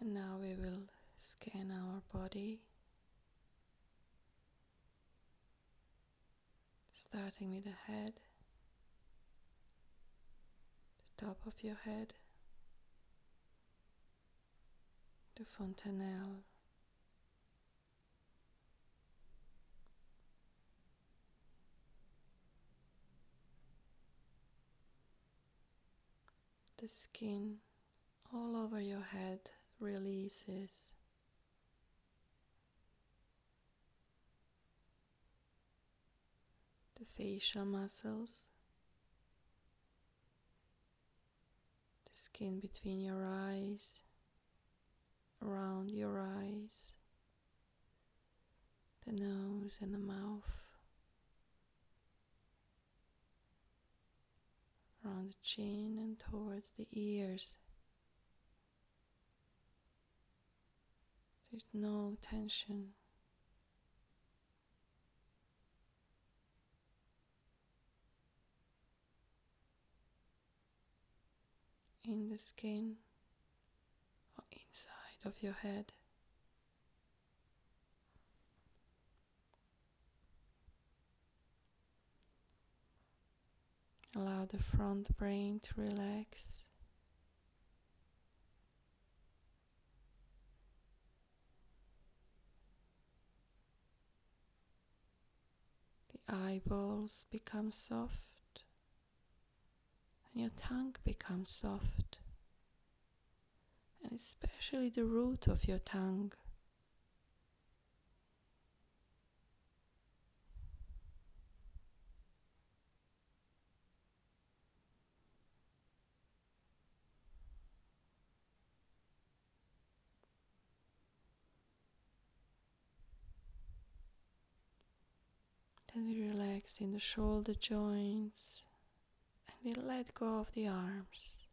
And now we will scan our body, starting with the head, the top of your head, the fontanelle. The skin all over your head releases. The facial muscles, the skin between your eyes, around your eyes, the nose and the mouth, around the chin and towards the ears. There's no tension. In the skin or inside of your head. Allow the front brain to relax. Eyeballs become soft and your tongue becomes soft, and especially the root of your tongue. Then we relax in the shoulder joints and we let go of the arms.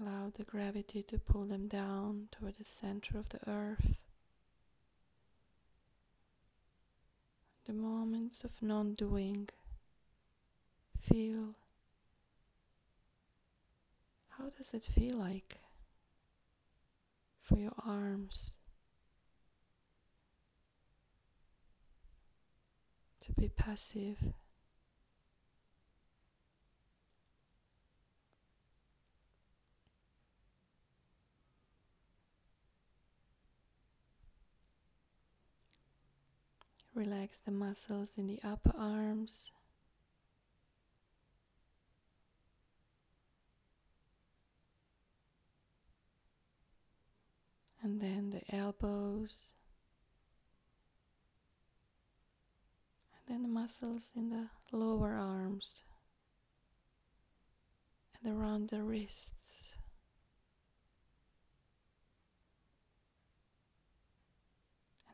Allow the gravity to pull them down toward the center of the earth. The moments of non doing feel? How does it feel like for your arms to be passive? Relax the muscles in the upper arms. And then the elbows, and then the muscles in the lower arms and around the wrists.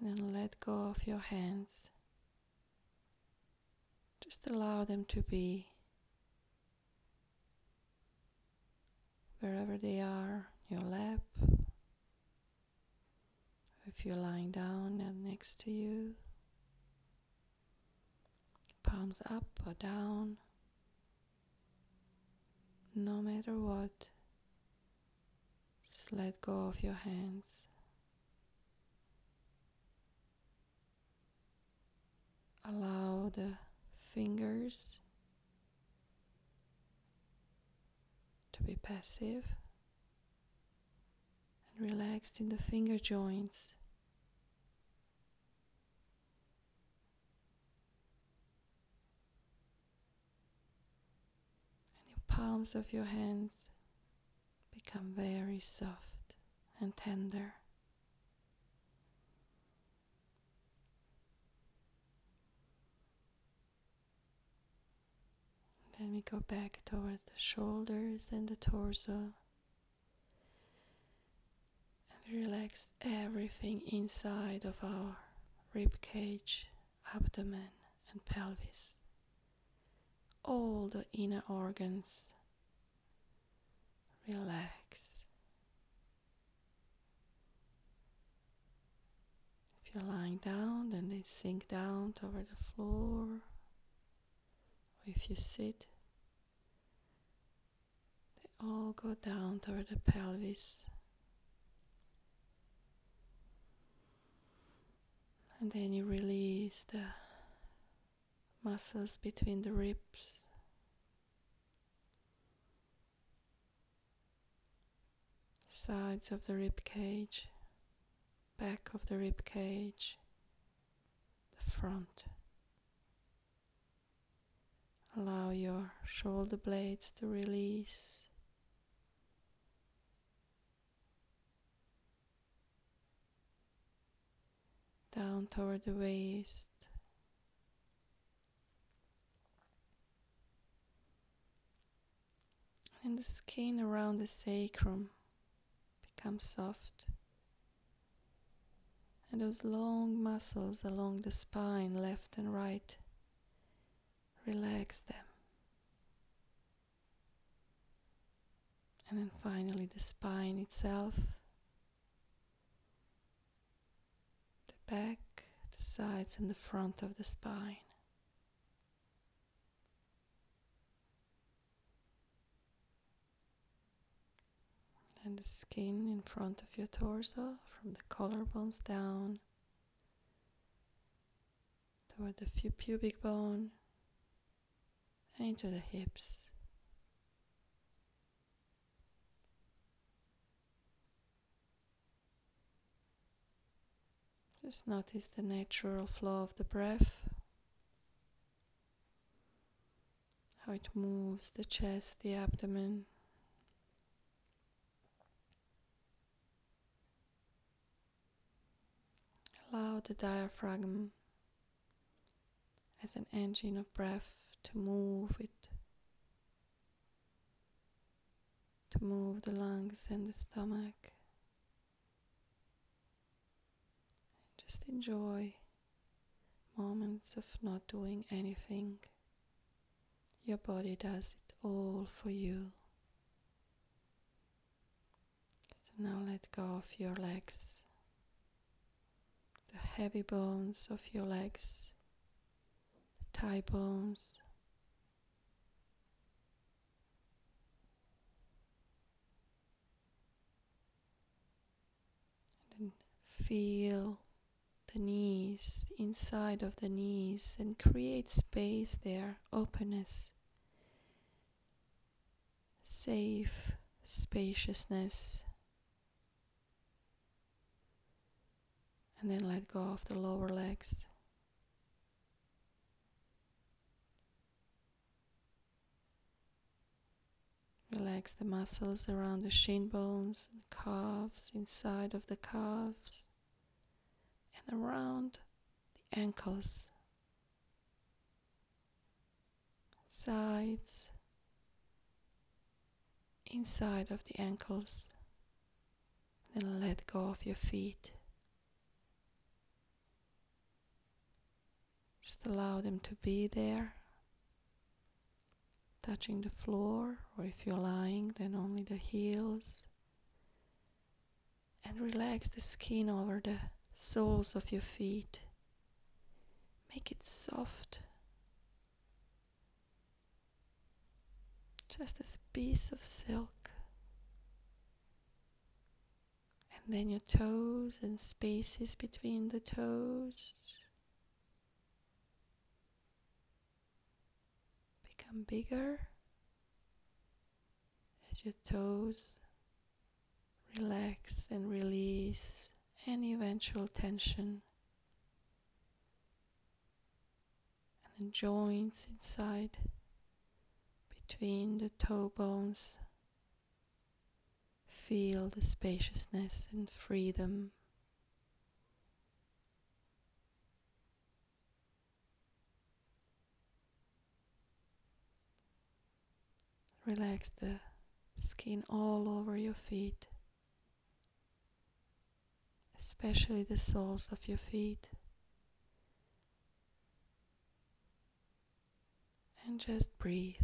And then let go of your hands. Just allow them to be wherever they are, your lap, if you're lying down and next to you, palms up or down, no matter what, just let go of your hands. Allow the fingers to be passive and relaxed in the finger joints. Palms of your hands become very soft and tender. Then we go back towards the shoulders and the torso. And relax everything inside of our rib cage, abdomen, and pelvis all the inner organs relax. If you're lying down, then they sink down toward the floor. Or if you sit, they all go down toward the pelvis. And then you release the muscles between the ribs. Sides of the rib cage, back of the rib cage, the front. Allow your shoulder blades to release. Down toward the waist. And the skin around the sacrum becomes soft. And those long muscles along the spine, left and right, relax them. And then finally, the spine itself, the back, the sides, and the front of the spine. And the skin in front of your torso, from the collarbones down toward the pubic bone and into the hips. Just notice the natural flow of the breath, how it moves the chest, the abdomen. Allow the diaphragm as an engine of breath to move it, to move the lungs and the stomach. Just enjoy moments of not doing anything. Your body does it all for you. So now let go of your legs, the heavy bones of your legs, thigh bones. Feel the knees, inside of the knees, and create space there, openness, safe spaciousness. And then let go of the lower legs. Relax the muscles around the shin bones and calves, inside of the calves and around the ankles, sides, inside of the ankles. Then let go of your feet. Just allow them to be there, touching the floor, or if you're lying, then only the heels. And relax the skin over the soles of your feet. Make it soft, just as a piece of silk. And then your toes and spaces between the toes become bigger as your toes relax and release any eventual tension. And then joints inside between the toe bones. Feel the spaciousness and freedom. Relax the skin all over your feet especially the soles of your feet. And just breathe.